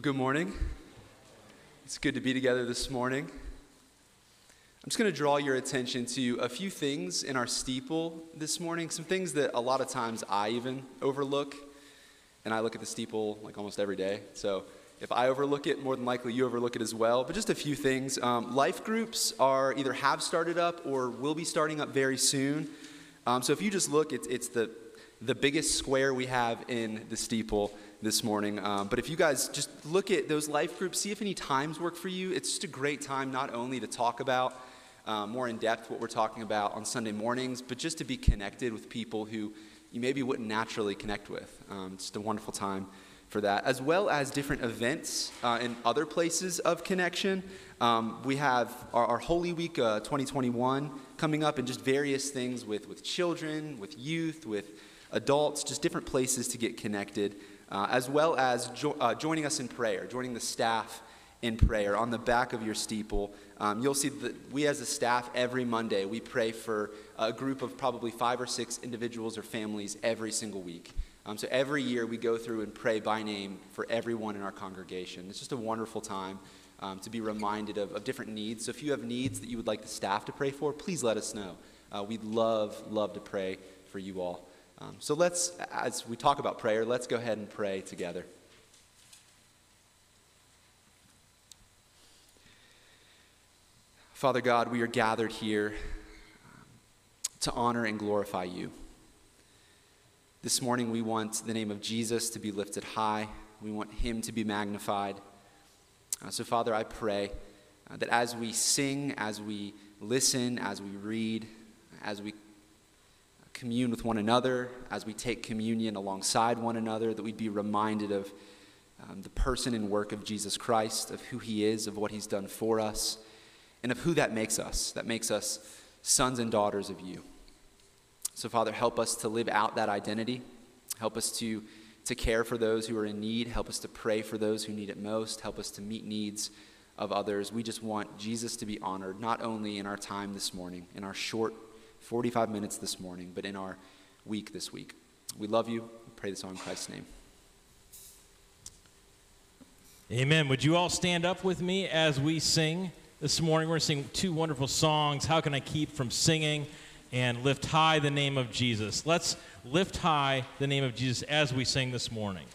Well, good morning. It's good to be together this morning. I'm just going to draw your attention to a few things in our steeple this morning, some things that a lot of times I even overlook. And I look at the steeple like almost every day. So if I overlook it, more than likely you overlook it as well. But just a few things. Um, life groups are either have started up or will be starting up very soon. Um, so if you just look, it's, it's the, the biggest square we have in the steeple this morning. Um, but if you guys just look at those life groups, see if any times work for you. It's just a great time not only to talk about um, more in depth what we're talking about on Sunday mornings, but just to be connected with people who you maybe wouldn't naturally connect with. Um, it's just a wonderful time for that, as well as different events uh, in other places of connection. Um, we have our, our Holy Week uh, 2021 coming up, and just various things with, with children, with youth, with adults, just different places to get connected uh, as well as jo- uh, joining us in prayer, joining the staff in prayer. On the back of your steeple, um, you'll see that we as a staff every Monday, we pray for a group of probably five or six individuals or families every single week. Um, so every year we go through and pray by name for everyone in our congregation. It's just a wonderful time um, to be reminded of, of, different needs. So if you have needs that you would like the staff to pray for, please let us know. Uh, we'd love, love to pray for you all. Um, so let's, as we talk about prayer, let's go ahead and pray together. Father God, we are gathered here um, to honor and glorify you. This morning, we want the name of Jesus to be lifted high. We want him to be magnified. Uh, so, Father, I pray uh, that as we sing, as we listen, as we read, as we commune with one another, as we take communion alongside one another, that we'd be reminded of um, the person and work of Jesus Christ, of who he is, of what he's done for us, and of who that makes us. That makes us sons and daughters of you. So, Father, help us to live out that identity. Help us to, to care for those who are in need. Help us to pray for those who need it most. Help us to meet needs of others. We just want Jesus to be honored, not only in our time this morning, in our short 45 minutes this morning, but in our week this week. We love you. We pray this all in Christ's name. Amen. Would you all stand up with me as we sing this morning? We're singing two wonderful songs. How can I keep from singing and lift high the name of Jesus? Let's lift high the name of Jesus as we sing this morning.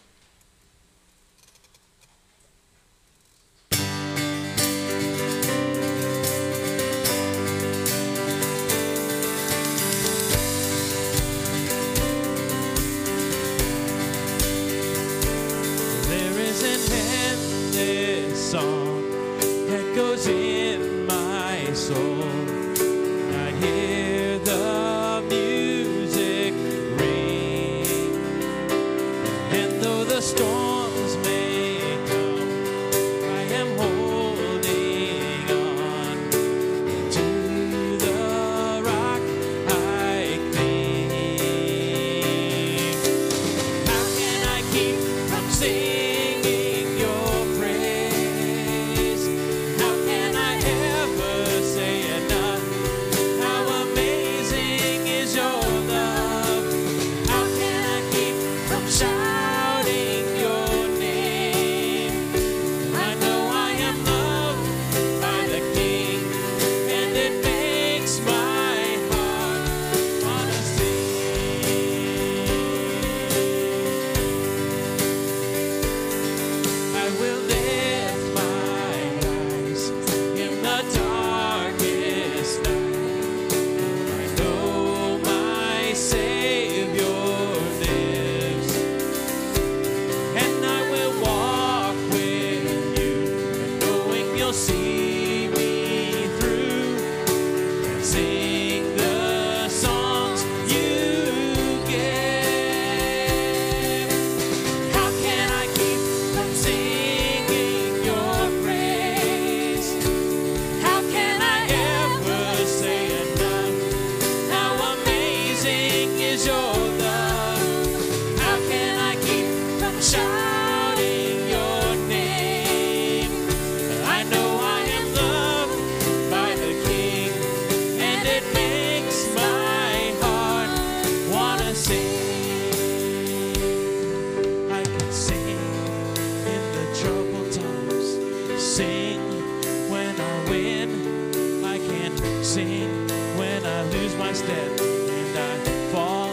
sing when I lose my step and I fall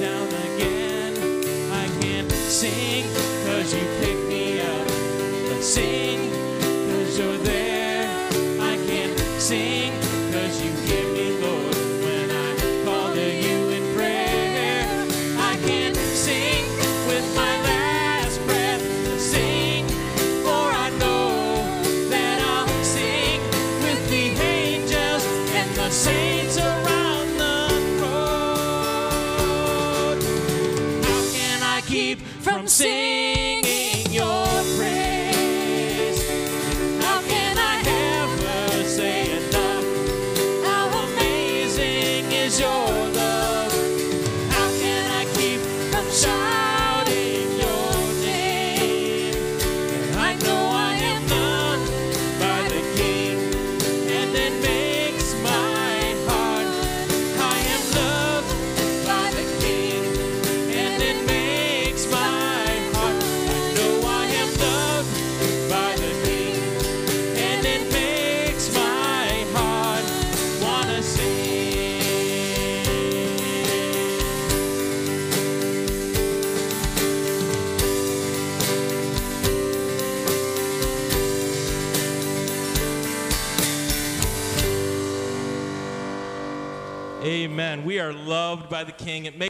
down again. I can sing because you pick me up. Let's sing. Amen. We are loved by the King. It may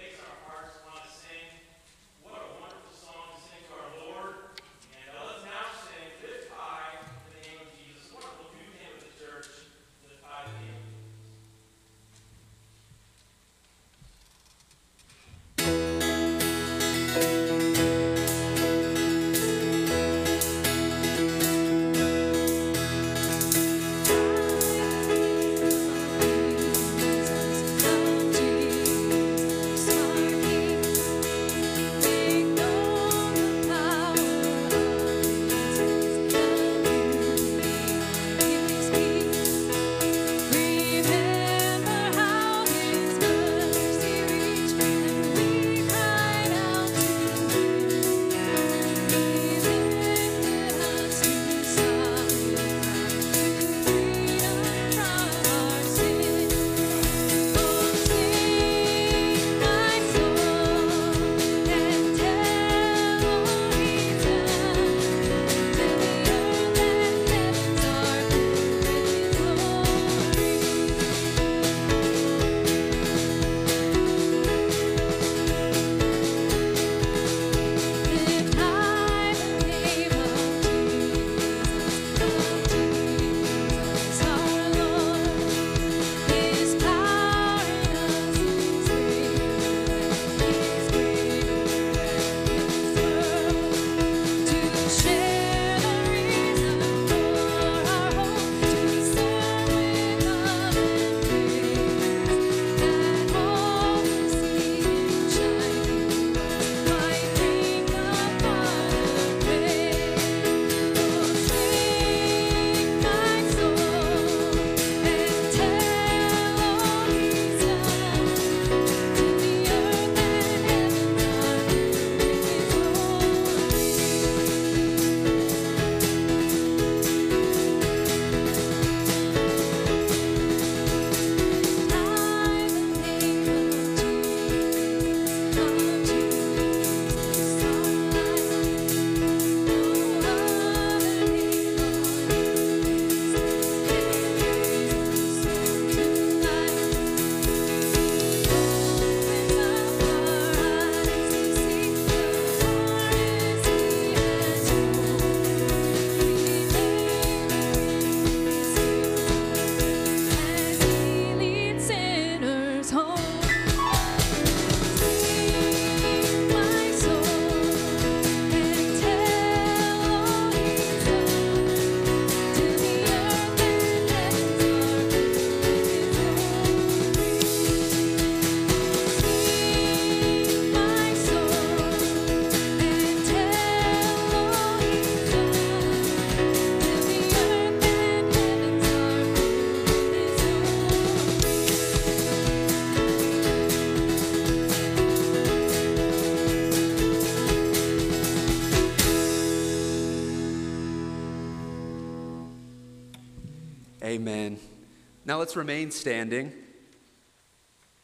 Now let's remain standing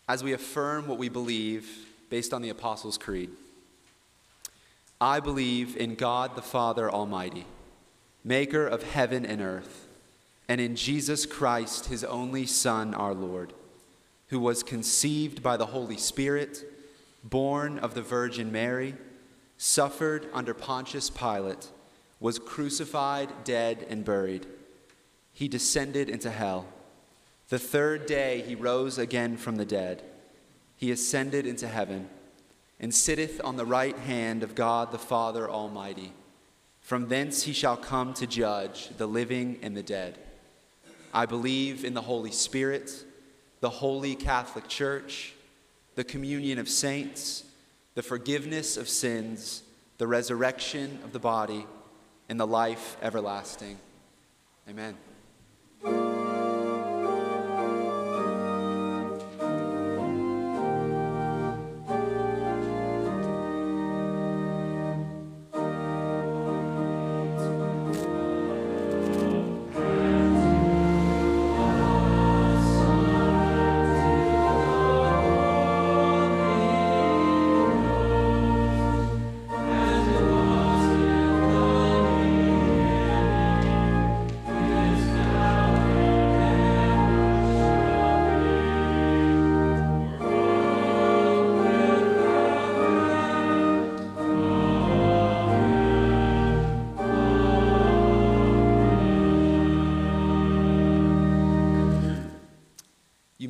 as we affirm what we believe based on the Apostles' Creed. I believe in God the Father Almighty, maker of heaven and earth, and in Jesus Christ, his only Son, our Lord, who was conceived by the Holy Spirit, born of the Virgin Mary, suffered under Pontius Pilate, was crucified, dead, and buried. He descended into hell. The third day he rose again from the dead. He ascended into heaven and sitteth on the right hand of God the Father Almighty. From thence he shall come to judge the living and the dead. I believe in the Holy Spirit, the holy Catholic Church, the communion of saints, the forgiveness of sins, the resurrection of the body, and the life everlasting. Amen.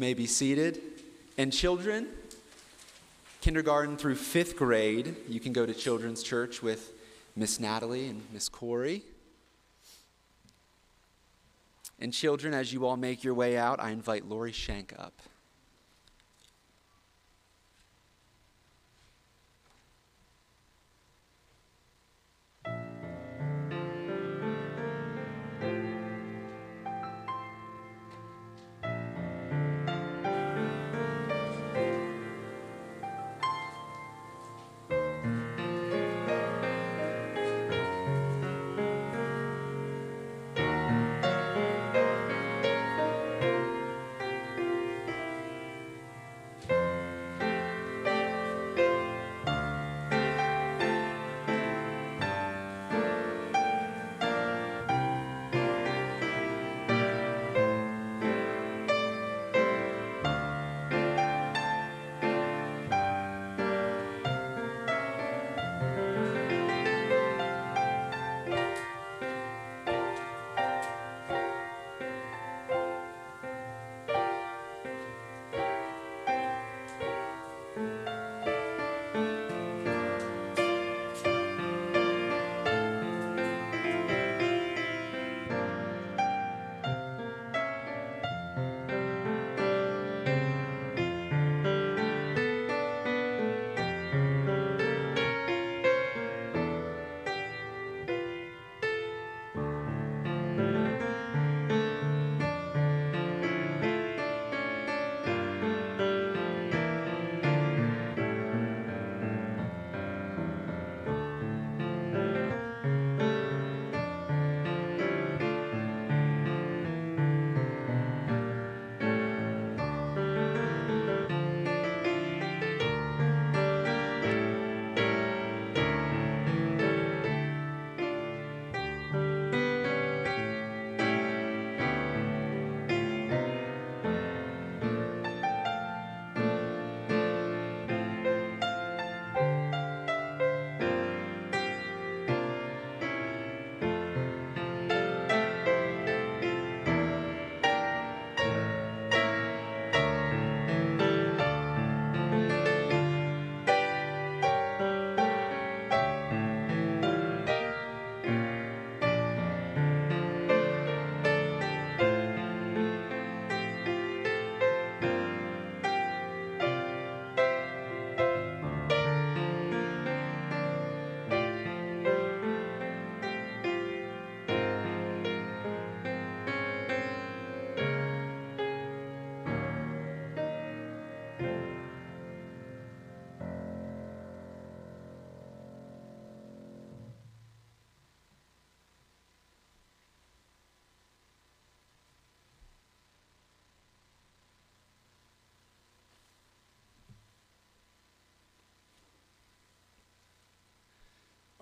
May be seated. And children, kindergarten through fifth grade, you can go to children's church with Miss Natalie and Miss Corey. And children, as you all make your way out, I invite Lori Shank up.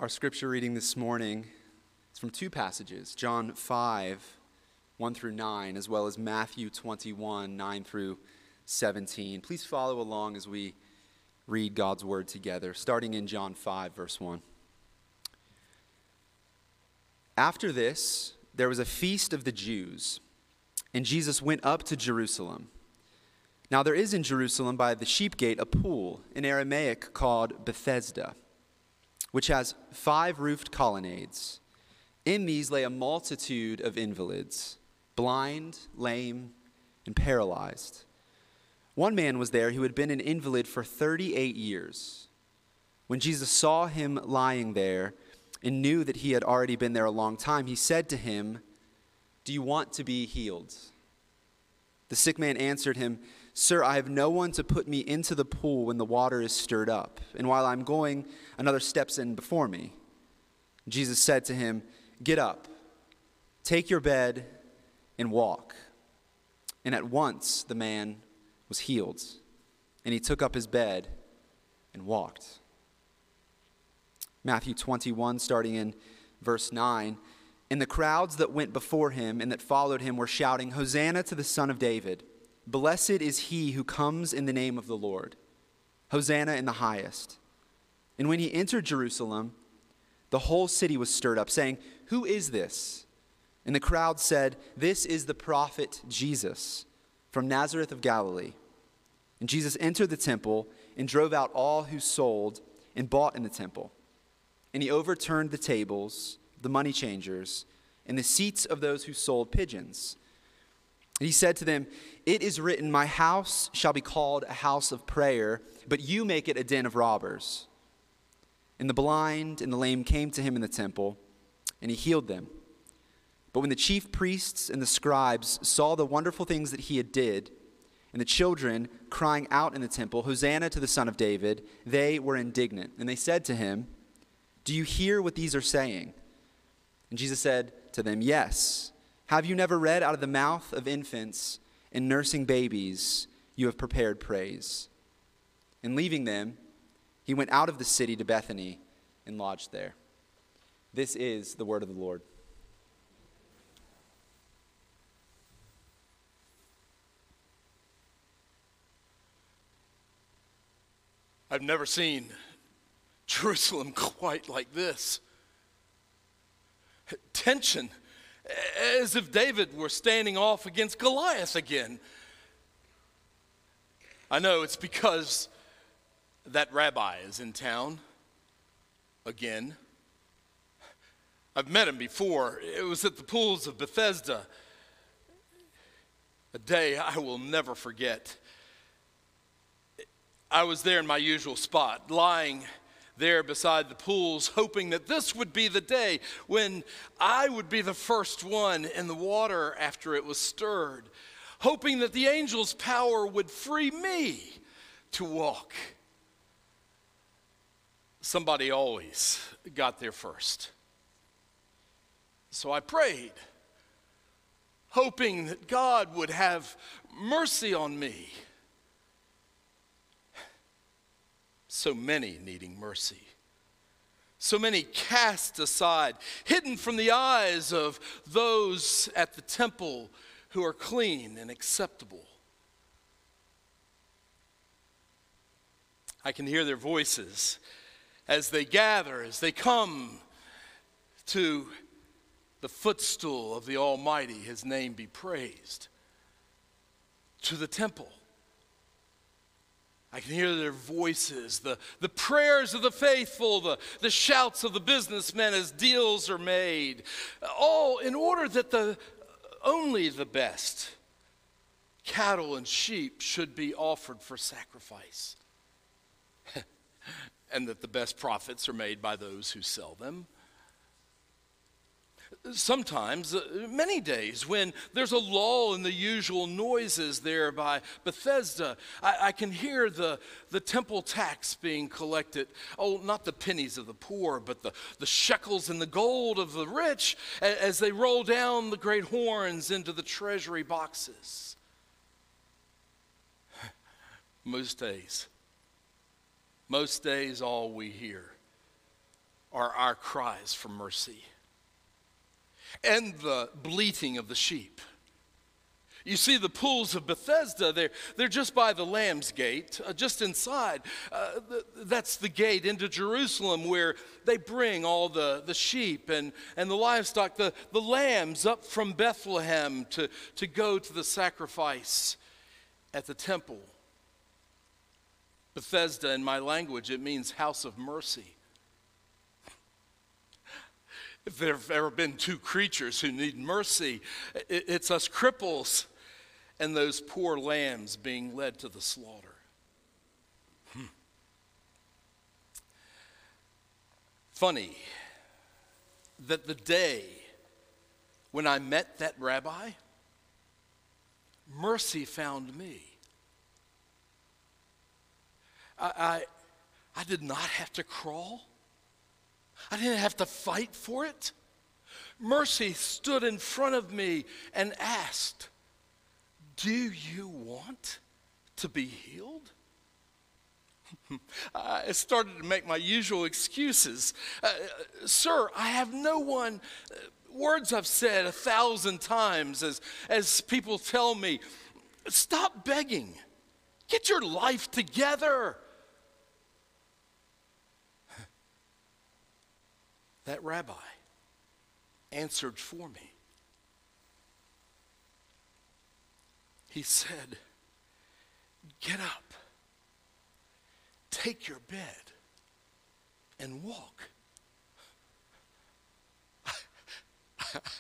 Our scripture reading this morning is from two passages John 5, 1 through 9, as well as Matthew 21, 9 through 17. Please follow along as we read God's word together, starting in John 5, verse 1. After this, there was a feast of the Jews, and Jesus went up to Jerusalem. Now, there is in Jerusalem by the sheep gate a pool in Aramaic called Bethesda, which has five roofed colonnades. In these lay a multitude of invalids, blind, lame, and paralyzed. One man was there who had been an invalid for 38 years. When Jesus saw him lying there and knew that he had already been there a long time, he said to him, Do you want to be healed? The sick man answered him, Sir, I have no one to put me into the pool when the water is stirred up, and while I'm going, another steps in before me. Jesus said to him, Get up, take your bed, and walk. And at once the man was healed, and he took up his bed and walked. Matthew 21, starting in verse 9. And the crowds that went before him and that followed him were shouting, Hosanna to the Son of David. Blessed is he who comes in the name of the Lord. Hosanna in the highest. And when he entered Jerusalem, the whole city was stirred up, saying, Who is this? And the crowd said, This is the prophet Jesus from Nazareth of Galilee. And Jesus entered the temple and drove out all who sold and bought in the temple. And he overturned the tables, the money changers, and the seats of those who sold pigeons. And he said to them, It is written, My house shall be called a house of prayer, but you make it a den of robbers. And the blind and the lame came to him in the temple, and he healed them. But when the chief priests and the scribes saw the wonderful things that he had did, and the children crying out in the temple, Hosanna to the Son of David, they were indignant. And they said to him, Do you hear what these are saying? And Jesus said to them, Yes. Have you never read out of the mouth of infants and nursing babies, you have prepared praise? And leaving them, he went out of the city to Bethany and lodged there. This is the word of the Lord. I've never seen Jerusalem quite like this. Tension, as if David were standing off against Goliath again. I know it's because that rabbi is in town again. I've met him before. It was at the pools of Bethesda. A day I will never forget. I was there in my usual spot, lying there beside the pools, hoping that this would be the day when I would be the first one in the water after it was stirred, hoping that the angel's power would free me to walk. Somebody always got there first. So I prayed, hoping that God would have mercy on me so many needing mercy. So many cast aside, hidden from the eyes of those at the temple who are clean and acceptable. I can hear their voices as they gather, as they come to the footstool of the Almighty, His name be praised, to the temple I can hear their voices, the, the prayers of the faithful, the, the shouts of the businessmen as deals are made, all in order that the only the best cattle and sheep should be offered for sacrifice, and that the best profits are made by those who sell them sometimes, uh, many days, when there's a lull in the usual noises there by Bethesda, I, I, can hear the, the temple tax being collected. Oh, not the pennies of the poor, but the, the shekels and the gold of the rich as, as they roll down the great horns into the treasury boxes. Most days, most days, all we hear are our cries for mercy and the bleating of the sheep. You see, the pools of Bethesda, they're, they're just by the Lamb's Gate, uh, just inside. Uh, that's the gate into Jerusalem where they bring all the, the sheep and, and the livestock, the, the lambs up from Bethlehem to, to go to the sacrifice at the temple. Bethesda, in my language, it means house of mercy. If there have ever been two creatures who need mercy, it's us cripples and those poor lambs being led to the slaughter. Hmm. Funny that the day when I met that rabbi, mercy found me. I, I, I did not have to crawl. I didn't have to fight for it. Mercy stood in front of me and asked, Do you want to be healed? I started to make my usual excuses. Uh, Sir, I have no one. Uh, words I've said a thousand times as, as people tell me, Stop begging. Get your life together. That rabbi answered for me. He said, Get up, take your bed, and walk.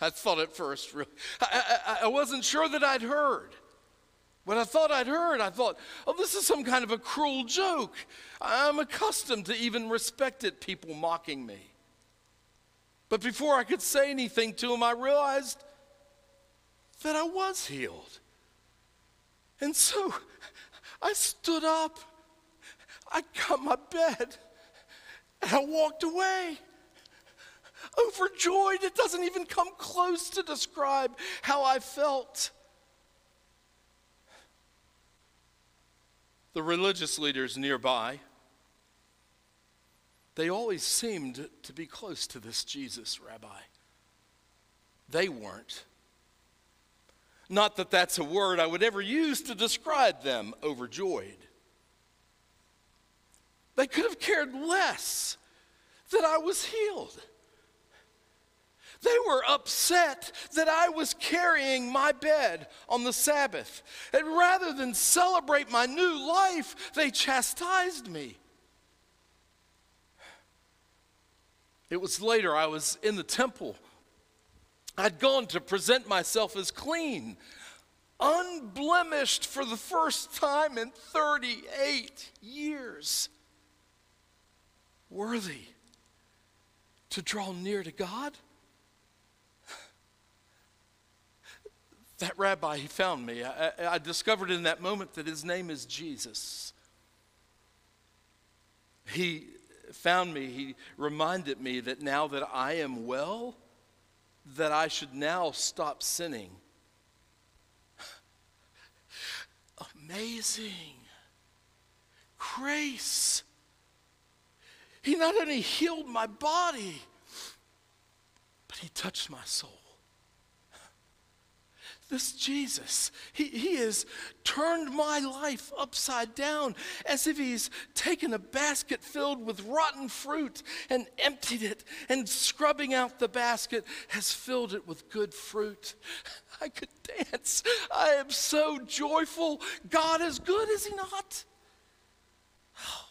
I thought at first, really, I, I, I, wasn't sure that I'd heard. When I thought I'd heard, I thought, oh, this is some kind of a cruel joke. I'm accustomed to even respected people mocking me. But before I could say anything to him, I realized that I was healed. And so I stood up, I got my bed, and I walked away. Overjoyed, it doesn't even come close to describe how I felt. The religious leaders nearby they always seemed to be close to this Jesus, Rabbi. They weren't. Not that that's a word I would ever use to describe them overjoyed. They could have cared less that I was healed. They were upset that I was carrying my bed on the Sabbath. And rather than celebrate my new life, they chastised me. It was later, I was in the temple. I'd gone to present myself as clean, unblemished for the first time in 38 years, worthy to draw near to God. That rabbi, he found me. I, I discovered in that moment that his name is Jesus. He found me, he reminded me that now that I am well, that I should now stop sinning. Amazing grace. He not only healed my body, but he touched my soul this Jesus. He, he has turned my life upside down as if he's taken a basket filled with rotten fruit and emptied it, and scrubbing out the basket has filled it with good fruit. I could dance. I am so joyful. God is good, is he not? Oh,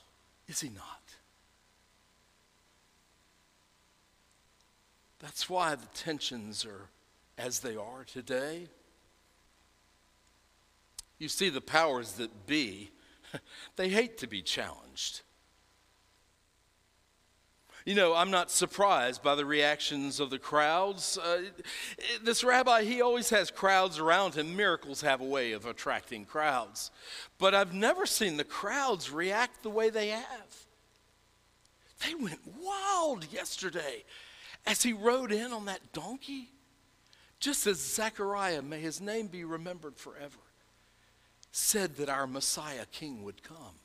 is he not? That's why the tensions are as they are today. You see, the powers that be, they hate to be challenged. You know, I'm not surprised by the reactions of the crowds. Uh, this rabbi, he always has crowds around him. Miracles have a way of attracting crowds. But I've never seen the crowds react the way they have. They went wild yesterday as he rode in on that donkey, just as Zechariah, may his name be remembered forever said that our Messiah King would come.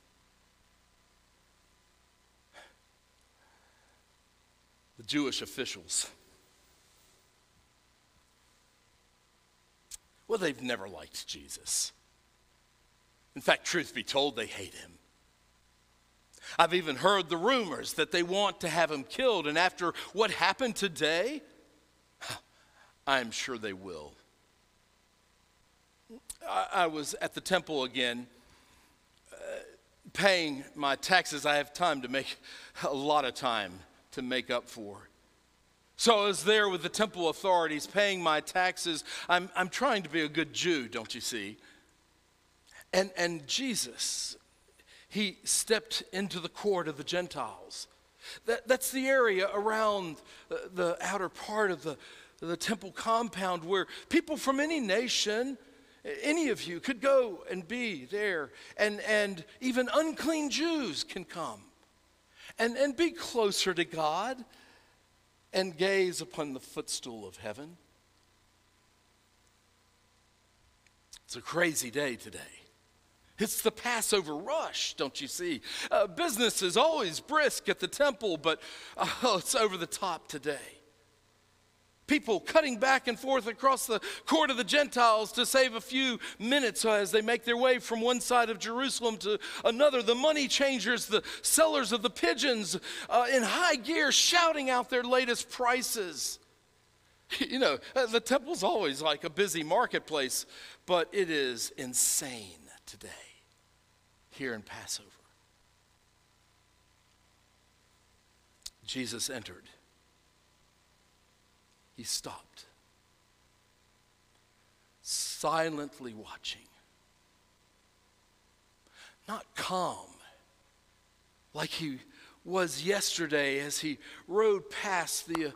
the Jewish officials. Well, they've never liked Jesus. In fact, truth be told, they hate him. I've even heard the rumors that they want to have him killed, and after what happened today, I'm sure they will. I, was at the temple again, uh, paying my taxes. I have time to make a lot of time to make up for. So I was there with the temple authorities paying my taxes. I'm, I'm trying to be a good Jew, don't you see? And, and Jesus, he stepped into the court of the Gentiles. That, that's the area around the, the outer part of the, the temple compound where people from any nation, any of you, could go and be there. And, and even unclean Jews can come and, and be closer to God and gaze upon the footstool of heaven. It's a crazy day today. It's the Passover rush, don't you see? Uh, business is always brisk at the temple, but oh, it's over the top today. People cutting back and forth across the court of the Gentiles to save a few minutes as they make their way from one side of Jerusalem to another. The money changers, the sellers of the pigeons uh, in high gear shouting out their latest prices. You know, uh, the temple's always like a busy marketplace, but it is insane today here in Passover. Jesus entered he stopped, silently watching. Not calm, like he was yesterday as he rode past the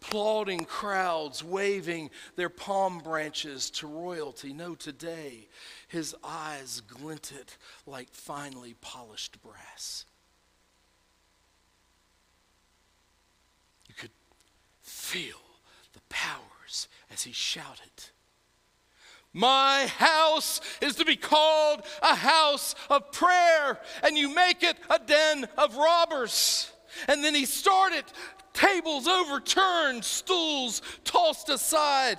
applauding crowds waving their palm branches to royalty. No, today his eyes glinted like finely polished brass. You could feel the powers as he shouted. My house is to be called a house of prayer, and you make it a den of robbers. And then he started tables overturned, stools tossed aside,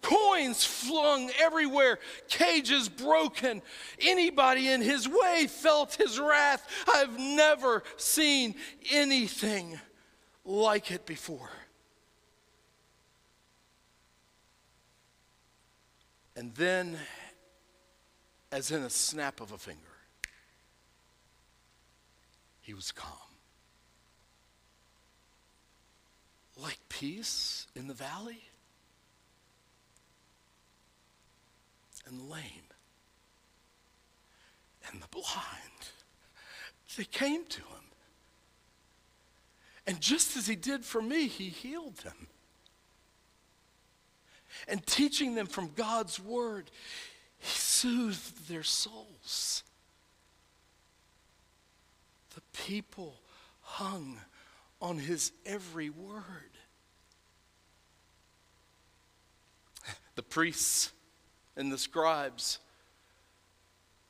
coins flung everywhere, cages broken. Anybody in his way felt his wrath. I've never seen anything like it before. And then, as in a snap of a finger, he was calm. Like peace in the valley and the lame and the blind. They came to him. And just as he did for me, he healed them and teaching them from God's word, he soothed their souls. The people hung on his every word. The priests and the scribes,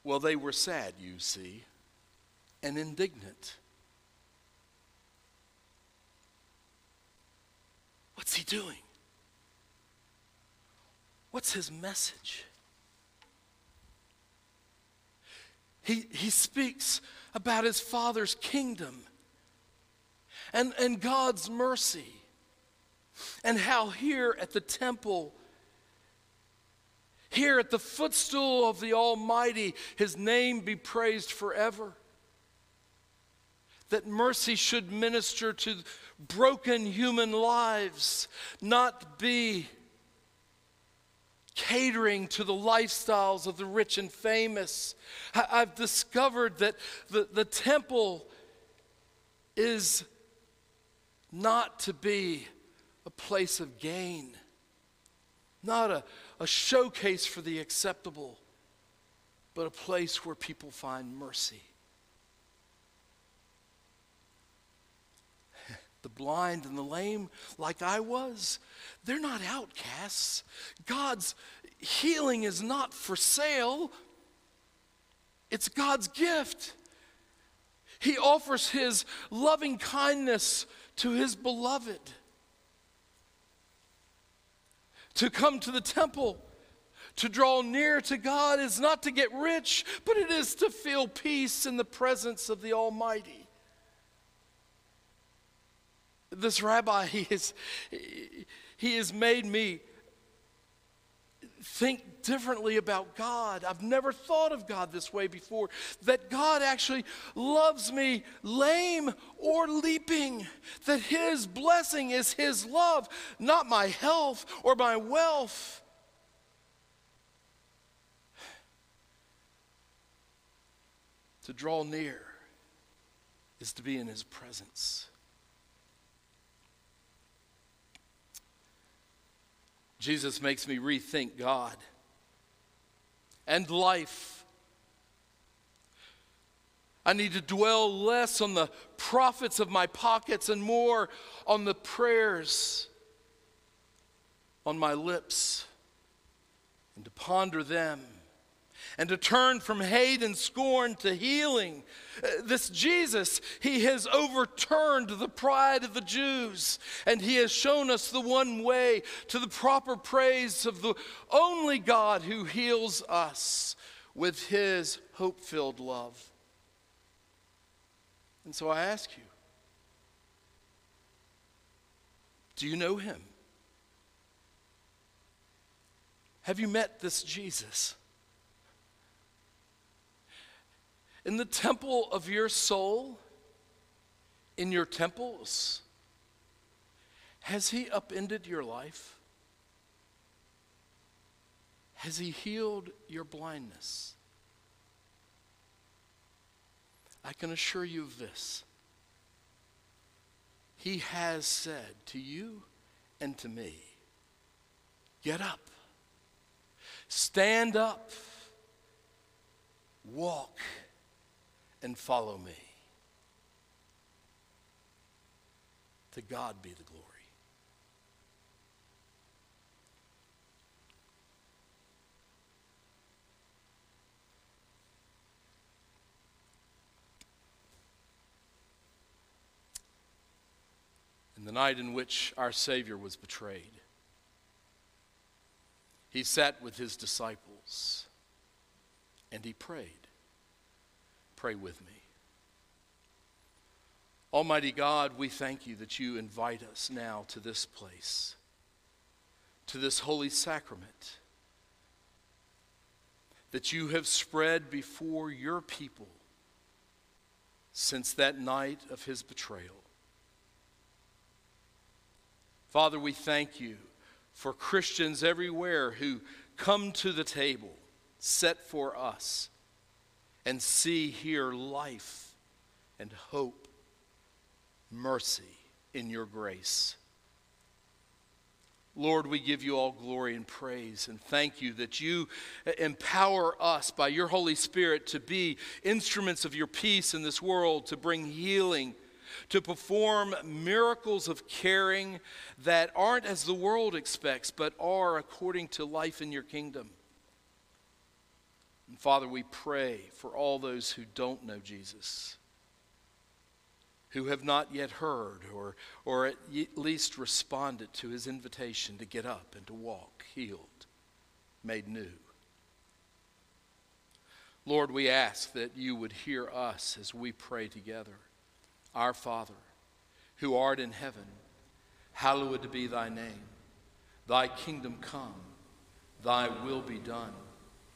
well, they were sad, you see, and indignant. What's he doing? What's his message? He, he speaks about his father's kingdom and, and God's mercy, and how here at the temple, here at the footstool of the Almighty, his name be praised forever. That mercy should minister to broken human lives, not be catering to the lifestyles of the rich and famous. I've discovered that the, the temple is not to be a place of gain, not a, a showcase for the acceptable, but a place where people find mercy. The blind and the lame, like I was, they're not outcasts. God's healing is not for sale, it's God's gift. He offers His loving kindness to his beloved. To come to the temple, to draw near to God is not to get rich, but it is to feel peace in the presence of the Almighty. This rabbi, he has, he has made me think differently about God. I've never thought of God this way before. That God actually loves me lame or leaping. That His blessing is His love, not my health or my wealth. To draw near is to be in His presence. Jesus makes me rethink God and life. I need to dwell less on the profits of my pockets and more on the prayers on my lips and to ponder them and to turn from hate and scorn to healing. Uh, this Jesus, he has overturned the pride of the Jews, and he has shown us the one way to the proper praise of the only God who heals us with his hope filled love. And so I ask you do you know him? Have you met this Jesus? In the temple of your soul, in your temples? Has He upended your life? Has He healed your blindness? I can assure you of this. He has said to you and to me, Get up, stand up, walk and follow me. To God be the glory. In the night in which our Savior was betrayed, he sat with his disciples and he prayed. Pray with me. Almighty God, we thank you that you invite us now to this place, to this holy sacrament that you have spread before your people since that night of his betrayal. Father, we thank you for Christians everywhere who come to the table set for us and see here life and hope, mercy in your grace. Lord, we give you all glory and praise and thank you that you empower us by your Holy Spirit to be instruments of your peace in this world, to bring healing, to perform miracles of caring that aren't as the world expects, but are according to life in your kingdom. And Father, we pray for all those who don't know Jesus, who have not yet heard or, or at least responded to his invitation to get up and to walk healed, made new. Lord, we ask that you would hear us as we pray together. Our Father, who art in heaven, hallowed be thy name. Thy kingdom come, thy will be done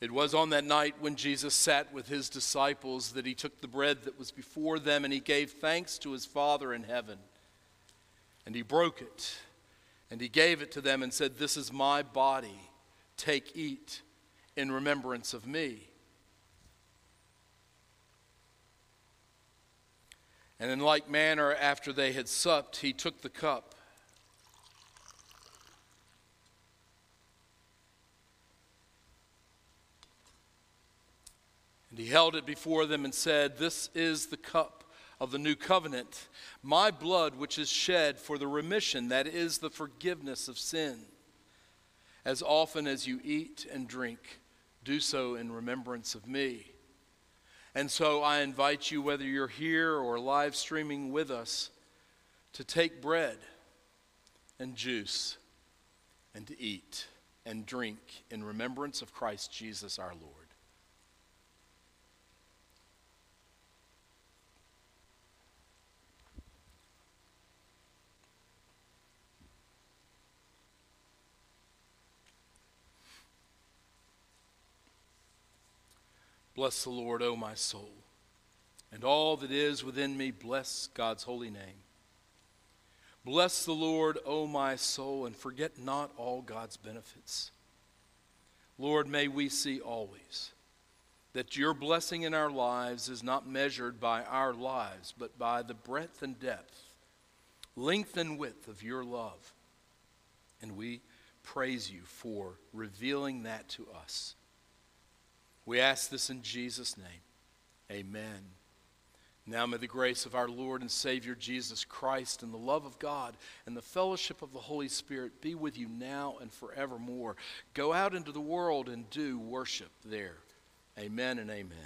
It was on that night when Jesus sat with his disciples that he took the bread that was before them and he gave thanks to his Father in heaven. And he broke it and he gave it to them and said, This is my body. Take, eat in remembrance of me. And in like manner, after they had supped, he took the cup. He held it before them and said, This is the cup of the new covenant, my blood which is shed for the remission, that is the forgiveness of sin. As often as you eat and drink, do so in remembrance of me. And so I invite you, whether you're here or live streaming with us, to take bread and juice and to eat and drink in remembrance of Christ Jesus our Lord. Bless the Lord, O my soul, and all that is within me, bless God's holy name. Bless the Lord, O my soul, and forget not all God's benefits. Lord, may we see always that your blessing in our lives is not measured by our lives, but by the breadth and depth, length and width of your love. And we praise you for revealing that to us. We ask this in Jesus' name. Amen. Now may the grace of our Lord and Savior Jesus Christ and the love of God and the fellowship of the Holy Spirit be with you now and forevermore. Go out into the world and do worship there. Amen and amen.